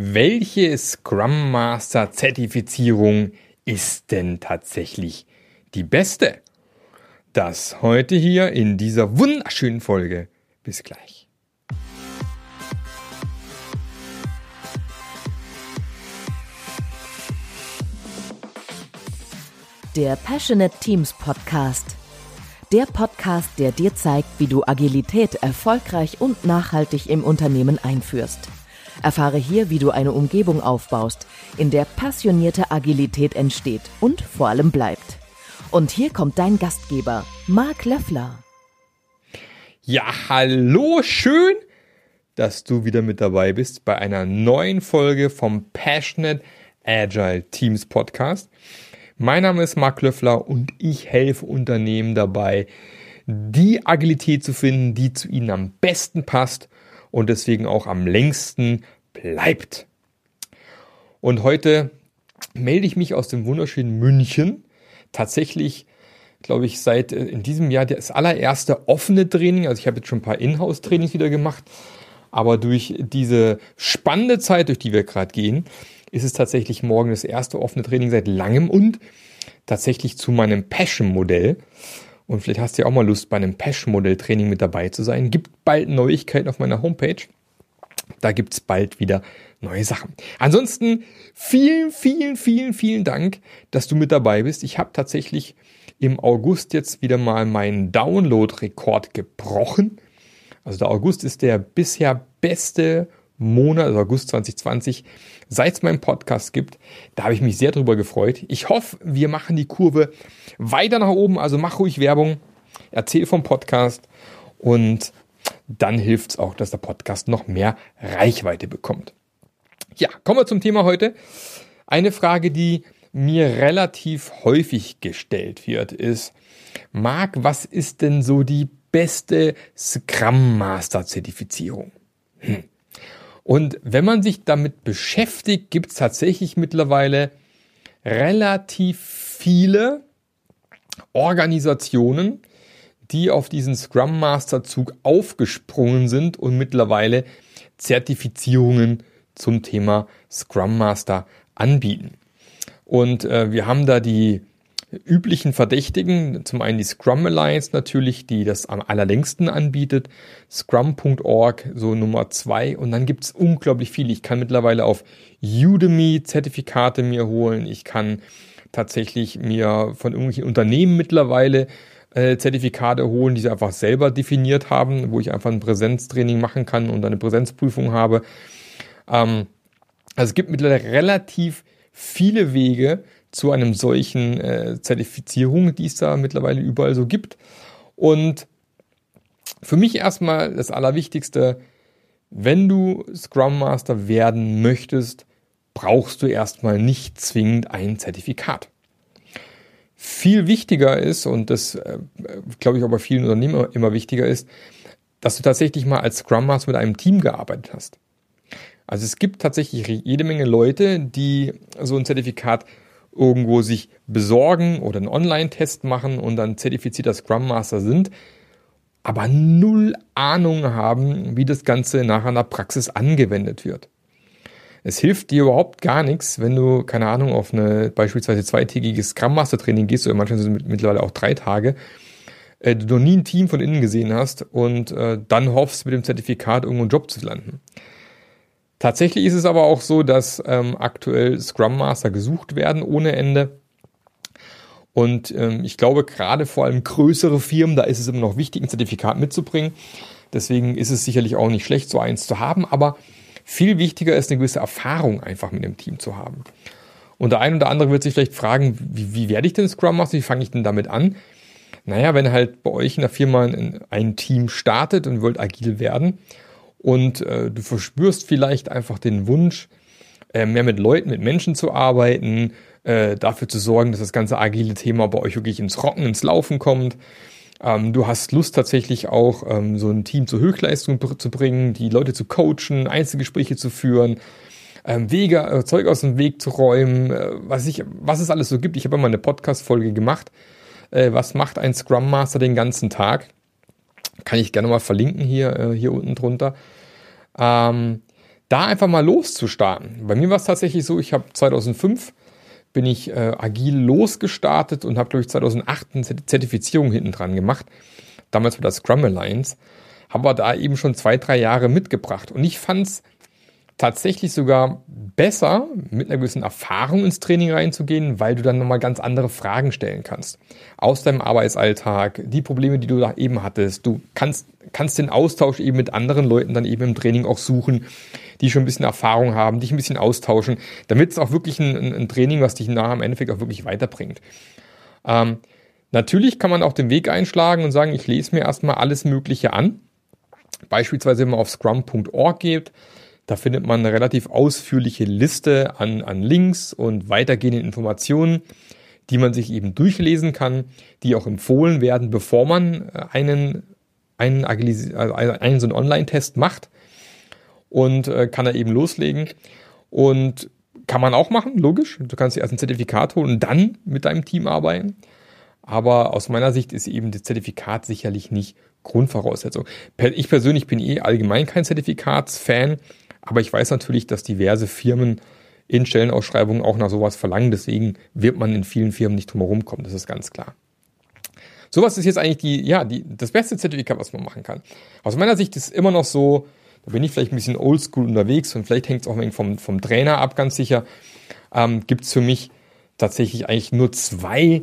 welche Scrum Master Zertifizierung ist denn tatsächlich die beste? Das heute hier in dieser wunderschönen Folge. Bis gleich. Der Passionate Teams Podcast. Der Podcast, der dir zeigt, wie du Agilität erfolgreich und nachhaltig im Unternehmen einführst. Erfahre hier, wie du eine Umgebung aufbaust, in der passionierte Agilität entsteht und vor allem bleibt. Und hier kommt dein Gastgeber, Marc Löffler. Ja, hallo, schön, dass du wieder mit dabei bist bei einer neuen Folge vom Passionate Agile Teams Podcast. Mein Name ist Marc Löffler und ich helfe Unternehmen dabei, die Agilität zu finden, die zu ihnen am besten passt und deswegen auch am längsten bleibt. Und heute melde ich mich aus dem wunderschönen München. Tatsächlich, glaube ich, seit äh, in diesem Jahr das allererste offene Training. Also ich habe jetzt schon ein paar Inhouse-Trainings wieder gemacht. Aber durch diese spannende Zeit, durch die wir gerade gehen, ist es tatsächlich morgen das erste offene Training seit langem und tatsächlich zu meinem Passion-Modell. Und vielleicht hast du ja auch mal Lust, bei einem Passion-Modell-Training mit dabei zu sein. Gibt bald Neuigkeiten auf meiner Homepage. Da gibt's bald wieder neue Sachen. Ansonsten vielen, vielen, vielen, vielen Dank, dass du mit dabei bist. Ich habe tatsächlich im August jetzt wieder mal meinen Download-Rekord gebrochen. Also der August ist der bisher beste Monat, also August 2020, seit es meinen Podcast gibt. Da habe ich mich sehr drüber gefreut. Ich hoffe, wir machen die Kurve weiter nach oben. Also mach ruhig Werbung, erzähl vom Podcast und dann hilft es auch, dass der Podcast noch mehr Reichweite bekommt. Ja, kommen wir zum Thema heute. Eine Frage, die mir relativ häufig gestellt wird, ist, Marc, was ist denn so die beste Scrum Master Zertifizierung? Hm. Und wenn man sich damit beschäftigt, gibt es tatsächlich mittlerweile relativ viele Organisationen, die auf diesen Scrum Master Zug aufgesprungen sind und mittlerweile Zertifizierungen zum Thema Scrum Master anbieten. Und äh, wir haben da die üblichen Verdächtigen, zum einen die Scrum Alliance natürlich, die das am allerlängsten anbietet, scrum.org, so Nummer zwei. Und dann gibt's unglaublich viele. Ich kann mittlerweile auf Udemy Zertifikate mir holen. Ich kann tatsächlich mir von irgendwelchen Unternehmen mittlerweile äh, Zertifikate holen, die sie einfach selber definiert haben, wo ich einfach ein Präsenztraining machen kann und eine Präsenzprüfung habe. Ähm, also es gibt mittlerweile relativ viele Wege zu einem solchen äh, Zertifizierung, die es da mittlerweile überall so gibt. Und für mich erstmal das Allerwichtigste, wenn du Scrum Master werden möchtest, brauchst du erstmal nicht zwingend ein Zertifikat. Viel wichtiger ist, und das äh, glaube ich auch bei vielen Unternehmen immer wichtiger ist, dass du tatsächlich mal als Scrum Master mit einem Team gearbeitet hast. Also es gibt tatsächlich jede Menge Leute, die so ein Zertifikat irgendwo sich besorgen oder einen Online-Test machen und dann zertifizierter Scrum Master sind, aber null Ahnung haben, wie das Ganze nachher in der Praxis angewendet wird. Es hilft dir überhaupt gar nichts, wenn du, keine Ahnung, auf eine beispielsweise zweitägiges Scrum Master Training gehst, oder manchmal sind es mittlerweile auch drei Tage, äh, du noch nie ein Team von innen gesehen hast und äh, dann hoffst, mit dem Zertifikat irgendwo einen Job zu landen. Tatsächlich ist es aber auch so, dass ähm, aktuell Scrum Master gesucht werden ohne Ende. Und ähm, ich glaube, gerade vor allem größere Firmen, da ist es immer noch wichtig, ein Zertifikat mitzubringen. Deswegen ist es sicherlich auch nicht schlecht, so eins zu haben. Aber viel wichtiger ist, eine gewisse Erfahrung einfach mit dem Team zu haben. Und der ein oder andere wird sich vielleicht fragen, wie, wie werde ich denn Scrum Master? Wie fange ich denn damit an? Naja, wenn halt bei euch in der Firma ein, ein Team startet und wollt agil werden und äh, du verspürst vielleicht einfach den Wunsch, äh, mehr mit Leuten, mit Menschen zu arbeiten, äh, dafür zu sorgen, dass das ganze agile Thema bei euch wirklich ins Rocken, ins Laufen kommt ähm, du hast Lust tatsächlich auch, ähm, so ein Team zur Höchstleistung zu bringen, die Leute zu coachen, Einzelgespräche zu führen, ähm, Wege, äh, Zeug aus dem Weg zu räumen, äh, was, ich, was es alles so gibt. Ich habe mal eine Podcast-Folge gemacht. Äh, was macht ein Scrum Master den ganzen Tag? Kann ich gerne mal verlinken hier, äh, hier unten drunter. Ähm, da einfach mal loszustarten. Bei mir war es tatsächlich so, ich habe 2005 bin ich äh, agil losgestartet und habe, glaube ich, 2008 eine Zertifizierung hinten dran gemacht. Damals war das Scrum Alliance. Habe aber da eben schon zwei, drei Jahre mitgebracht. Und ich fand es tatsächlich sogar besser, mit einer gewissen Erfahrung ins Training reinzugehen, weil du dann nochmal ganz andere Fragen stellen kannst. Aus deinem Arbeitsalltag, die Probleme, die du da eben hattest. Du kannst, kannst den Austausch eben mit anderen Leuten dann eben im Training auch suchen, die schon ein bisschen Erfahrung haben, dich ein bisschen austauschen, damit es auch wirklich ein, ein, Training, was dich nachher im Endeffekt auch wirklich weiterbringt. Ähm, natürlich kann man auch den Weg einschlagen und sagen, ich lese mir erstmal alles Mögliche an. Beispielsweise, wenn man auf scrum.org geht, da findet man eine relativ ausführliche Liste an, an Links und weitergehenden Informationen, die man sich eben durchlesen kann, die auch empfohlen werden, bevor man einen, einen, Agilis also einen so einen Online-Test macht und äh, kann da eben loslegen. Und kann man auch machen, logisch. Du kannst dir erst ein Zertifikat holen und dann mit deinem Team arbeiten. Aber aus meiner Sicht ist eben das Zertifikat sicherlich nicht Grundvoraussetzung. Ich persönlich bin eh allgemein kein Zertifikatsfan. Aber ich weiß natürlich, dass diverse Firmen in Stellenausschreibungen auch nach sowas verlangen. Deswegen wird man in vielen Firmen nicht drum herum kommen. Das ist ganz klar. Sowas ist jetzt eigentlich die, ja, die, das beste Zertifikat, was man machen kann. Aus meiner Sicht ist immer noch so, da bin ich vielleicht ein bisschen oldschool unterwegs und vielleicht hängt es auch ein vom, vom Trainer ab, ganz sicher. Ähm, Gibt es für mich tatsächlich eigentlich nur zwei,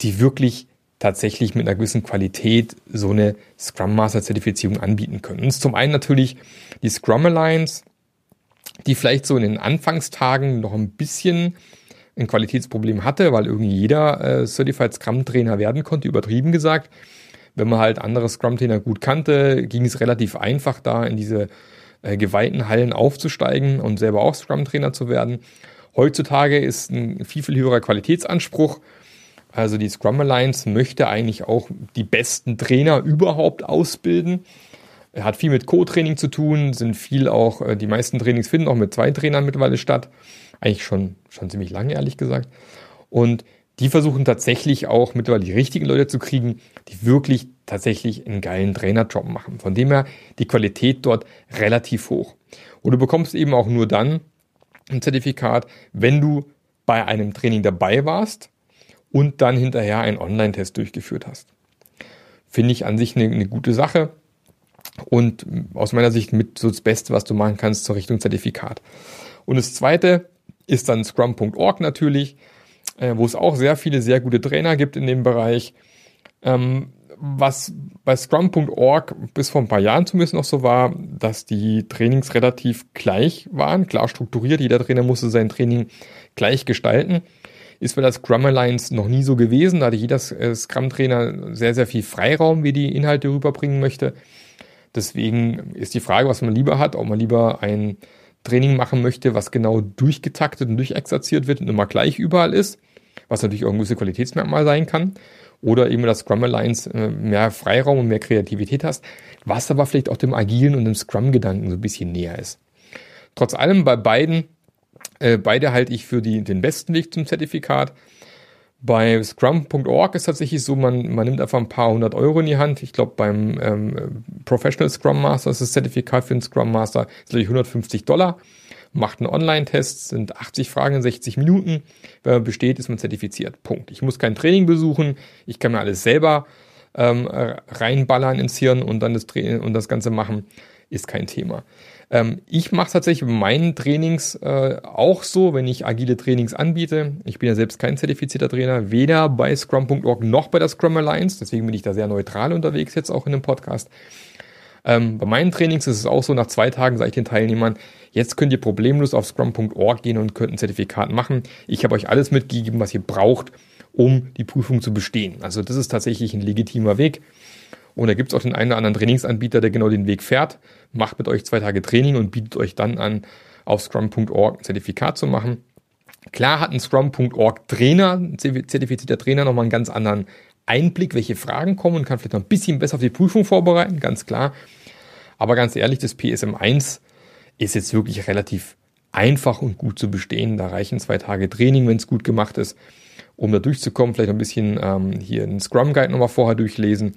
die wirklich tatsächlich mit einer gewissen Qualität so eine Scrum Master Zertifizierung anbieten können. Und zum einen natürlich die Scrum Alliance, die vielleicht so in den Anfangstagen noch ein bisschen ein Qualitätsproblem hatte, weil irgendwie jeder äh, Certified Scrum Trainer werden konnte, übertrieben gesagt. Wenn man halt andere Scrum Trainer gut kannte, ging es relativ einfach da in diese äh, geweihten Hallen aufzusteigen und selber auch Scrum Trainer zu werden. Heutzutage ist ein viel, viel höherer Qualitätsanspruch. Also die Scrum Alliance möchte eigentlich auch die besten Trainer überhaupt ausbilden hat viel mit Co-Training zu tun, sind viel auch, äh, die meisten Trainings finden auch mit zwei Trainern mittlerweile statt. Eigentlich schon, schon ziemlich lange, ehrlich gesagt. Und die versuchen tatsächlich auch mittlerweile die richtigen Leute zu kriegen, die wirklich tatsächlich einen geilen Trainerjob machen. Von dem her die Qualität dort relativ hoch. Und du bekommst eben auch nur dann ein Zertifikat, wenn du bei einem Training dabei warst und dann hinterher einen Online-Test durchgeführt hast. Finde ich an sich eine, eine gute Sache und aus meiner Sicht mit so das Beste, was du machen kannst zur Richtung Zertifikat. Und das zweite ist dann scrum.org natürlich, äh, wo es auch sehr viele sehr gute Trainer gibt in dem Bereich. Ähm, was bei scrum.org bis vor ein paar Jahren zumindest noch so war, dass die Trainings relativ gleich waren, klar strukturiert. Jeder Trainer musste sein Training gleich gestalten. Ist bei der Scrum Alliance noch nie so gewesen. Da hatte jeder äh, Scrum-Trainer sehr, sehr viel Freiraum, wie die Inhalte rüberbringen möchte. Deswegen ist die Frage, was man lieber hat, ob man lieber ein Training machen möchte, was genau durchgetaktet und durchexerziert wird und immer gleich überall ist, was natürlich auch ein gewisses Qualitätsmerkmal sein kann, oder eben das Scrum Alliance äh, mehr Freiraum und mehr Kreativität hast, was aber vielleicht auch dem agilen und dem Scrum-Gedanken so ein bisschen näher ist. Trotz allem bei beiden, äh, beide halte ich für die, den besten Weg zum Zertifikat. Bei Scrum.org ist tatsächlich so, man, man nimmt einfach ein paar hundert Euro in die Hand. Ich glaube, beim ähm, Professional Scrum Master ist das Zertifikat für den Scrum Master ist 150 Dollar. Macht einen Online-Test, sind 80 Fragen in 60 Minuten. Wenn man besteht, ist man zertifiziert. Punkt. Ich muss kein Training besuchen. Ich kann mir alles selber ähm, reinballern ins Hirn und dann das, und das Ganze machen. Ist kein Thema. Ähm, ich mache tatsächlich bei meinen Trainings äh, auch so, wenn ich agile Trainings anbiete. Ich bin ja selbst kein zertifizierter Trainer, weder bei Scrum.org noch bei der Scrum Alliance. Deswegen bin ich da sehr neutral unterwegs jetzt auch in dem Podcast. Ähm, bei meinen Trainings ist es auch so, nach zwei Tagen sage ich den Teilnehmern, jetzt könnt ihr problemlos auf scrum.org gehen und könnt ein Zertifikat machen. Ich habe euch alles mitgegeben, was ihr braucht, um die Prüfung zu bestehen. Also das ist tatsächlich ein legitimer Weg. Und da gibt es auch den einen oder anderen Trainingsanbieter, der genau den Weg fährt, macht mit euch zwei Tage Training und bietet euch dann an, auf scrum.org ein Zertifikat zu machen. Klar hat ein scrum.org Trainer, ein zertifizierter Trainer, nochmal einen ganz anderen Einblick, welche Fragen kommen und kann vielleicht noch ein bisschen besser auf die Prüfung vorbereiten, ganz klar. Aber ganz ehrlich, das PSM1 ist jetzt wirklich relativ einfach und gut zu bestehen. Da reichen zwei Tage Training, wenn es gut gemacht ist, um da durchzukommen. Vielleicht ein bisschen ähm, hier einen Scrum Guide nochmal vorher durchlesen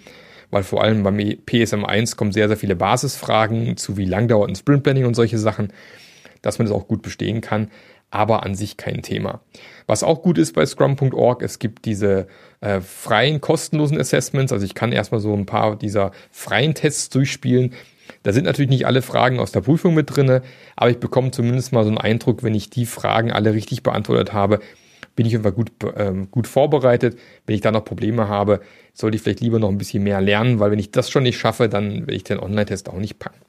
weil vor allem beim PSM1 kommen sehr, sehr viele Basisfragen zu wie lang dauert ein Sprint Planning und solche Sachen, dass man das auch gut bestehen kann, aber an sich kein Thema. Was auch gut ist bei scrum.org, es gibt diese äh, freien, kostenlosen Assessments, also ich kann erstmal so ein paar dieser freien Tests durchspielen, da sind natürlich nicht alle Fragen aus der Prüfung mit drinne, aber ich bekomme zumindest mal so einen Eindruck, wenn ich die Fragen alle richtig beantwortet habe, bin ich einfach gut, ähm, gut vorbereitet. Wenn ich da noch Probleme habe, sollte ich vielleicht lieber noch ein bisschen mehr lernen, weil wenn ich das schon nicht schaffe, dann werde ich den Online-Test auch nicht packen.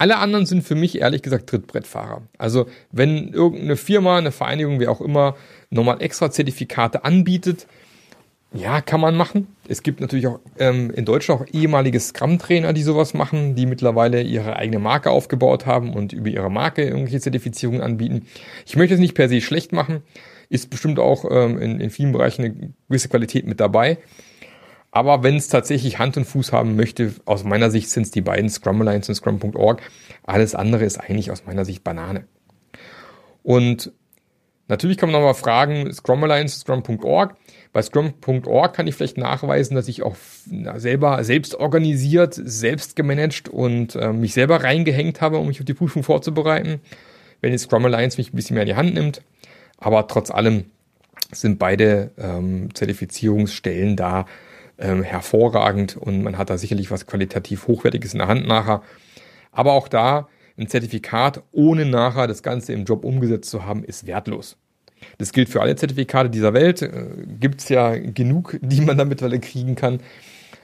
Alle anderen sind für mich ehrlich gesagt Trittbrettfahrer. Also wenn irgendeine Firma, eine Vereinigung, wie auch immer, nochmal extra Zertifikate anbietet, ja, kann man machen. Es gibt natürlich auch ähm, in Deutschland auch ehemalige Scrum-Trainer, die sowas machen, die mittlerweile ihre eigene Marke aufgebaut haben und über ihre Marke irgendwelche Zertifizierungen anbieten. Ich möchte es nicht per se schlecht machen, ist bestimmt auch ähm, in, in vielen Bereichen eine gewisse Qualität mit dabei. Aber wenn es tatsächlich Hand und Fuß haben möchte, aus meiner Sicht sind es die beiden Scrum Alliance und Scrum.org. Alles andere ist eigentlich aus meiner Sicht Banane. Und natürlich kann man nochmal fragen, Scrum Alliance, Scrum.org. Bei Scrum.org kann ich vielleicht nachweisen, dass ich auch selber selbst organisiert, selbst gemanagt und äh, mich selber reingehängt habe, um mich auf die Prüfung vorzubereiten. Wenn jetzt Scrum Alliance mich ein bisschen mehr in die Hand nimmt. Aber trotz allem sind beide ähm, Zertifizierungsstellen da ähm, hervorragend und man hat da sicherlich was qualitativ Hochwertiges in der Hand nachher. Aber auch da ein Zertifikat, ohne nachher das Ganze im Job umgesetzt zu haben, ist wertlos. Das gilt für alle Zertifikate dieser Welt. Äh, Gibt es ja genug, die man da mittlerweile kriegen kann.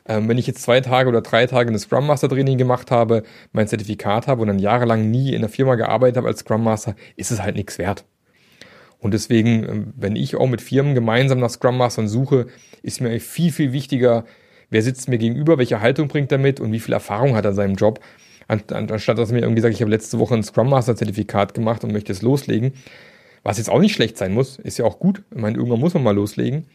Ähm, wenn ich jetzt zwei Tage oder drei Tage eine Scrum Master Training gemacht habe, mein Zertifikat habe und dann jahrelang nie in der Firma gearbeitet habe als Scrum Master, ist es halt nichts wert. Und deswegen, ähm, wenn ich auch mit Firmen gemeinsam nach Scrum Mastern suche, ist mir viel, viel wichtiger, wer sitzt mir gegenüber, welche Haltung bringt er mit und wie viel Erfahrung hat er an seinem Job, anstatt dass er mir irgendwie sagt, ich habe letzte Woche ein Scrum Master Zertifikat gemacht und möchte es loslegen. Was jetzt auch nicht schlecht sein muss, ist ja auch gut. Ich meine, irgendwann muss man mal loslegen.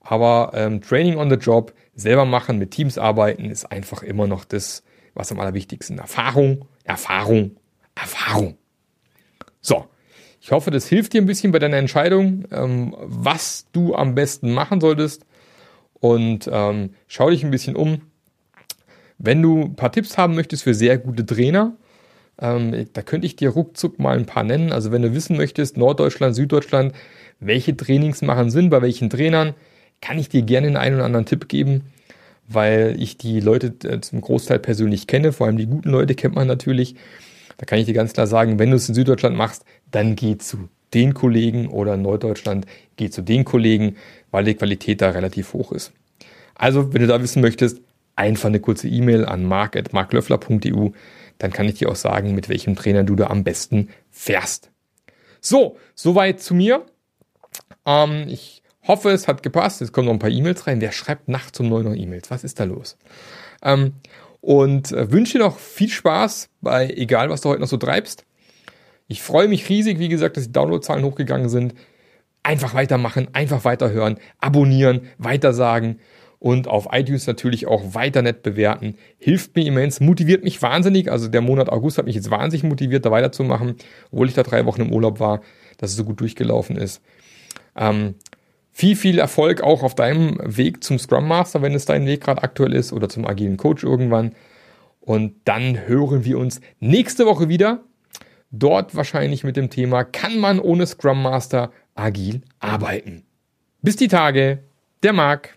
Aber ähm, Training on the Job, selber machen, mit Teams arbeiten, ist einfach immer noch das, was am allerwichtigsten. Erfahrung, Erfahrung, Erfahrung. So, ich hoffe, das hilft dir ein bisschen bei deiner Entscheidung, ähm, was du am besten machen solltest. Und ähm, schau dich ein bisschen um. Wenn du ein paar Tipps haben möchtest für sehr gute Trainer, ähm, da könnte ich dir ruckzuck mal ein paar nennen. Also wenn du wissen möchtest, Norddeutschland, Süddeutschland, welche Trainings machen Sinn, bei welchen Trainern, kann ich dir gerne einen, einen oder anderen Tipp geben, weil ich die Leute äh, zum Großteil persönlich kenne. Vor allem die guten Leute kennt man natürlich. Da kann ich dir ganz klar sagen, wenn du es in Süddeutschland machst, dann geh zu den Kollegen oder in Norddeutschland geh zu den Kollegen, weil die Qualität da relativ hoch ist. Also, wenn du da wissen möchtest, einfach eine kurze E-Mail an mark.marklöffler.eu, dann kann ich dir auch sagen, mit welchem Trainer du da am besten fährst. So, soweit zu mir. Ähm, ich hoffe, es hat gepasst. Jetzt kommen noch ein paar E-Mails rein. Wer schreibt nachts um neun noch E-Mails? Was ist da los? Ähm, und äh, wünsche dir noch viel Spaß bei egal, was du heute noch so treibst. Ich freue mich riesig, wie gesagt, dass die Downloadzahlen hochgegangen sind. Einfach weitermachen, einfach weiterhören, abonnieren, weitersagen und auf iTunes natürlich auch weiter nett bewerten. Hilft mir immens, motiviert mich wahnsinnig. Also der Monat August hat mich jetzt wahnsinnig motiviert, da weiterzumachen, obwohl ich da drei Wochen im Urlaub war, dass es so gut durchgelaufen ist. Ähm, viel, viel Erfolg auch auf deinem Weg zum Scrum Master, wenn es dein Weg gerade aktuell ist, oder zum agilen Coach irgendwann. Und dann hören wir uns nächste Woche wieder. Dort wahrscheinlich mit dem Thema, kann man ohne Scrum Master agil arbeiten? Bis die Tage, der Marc.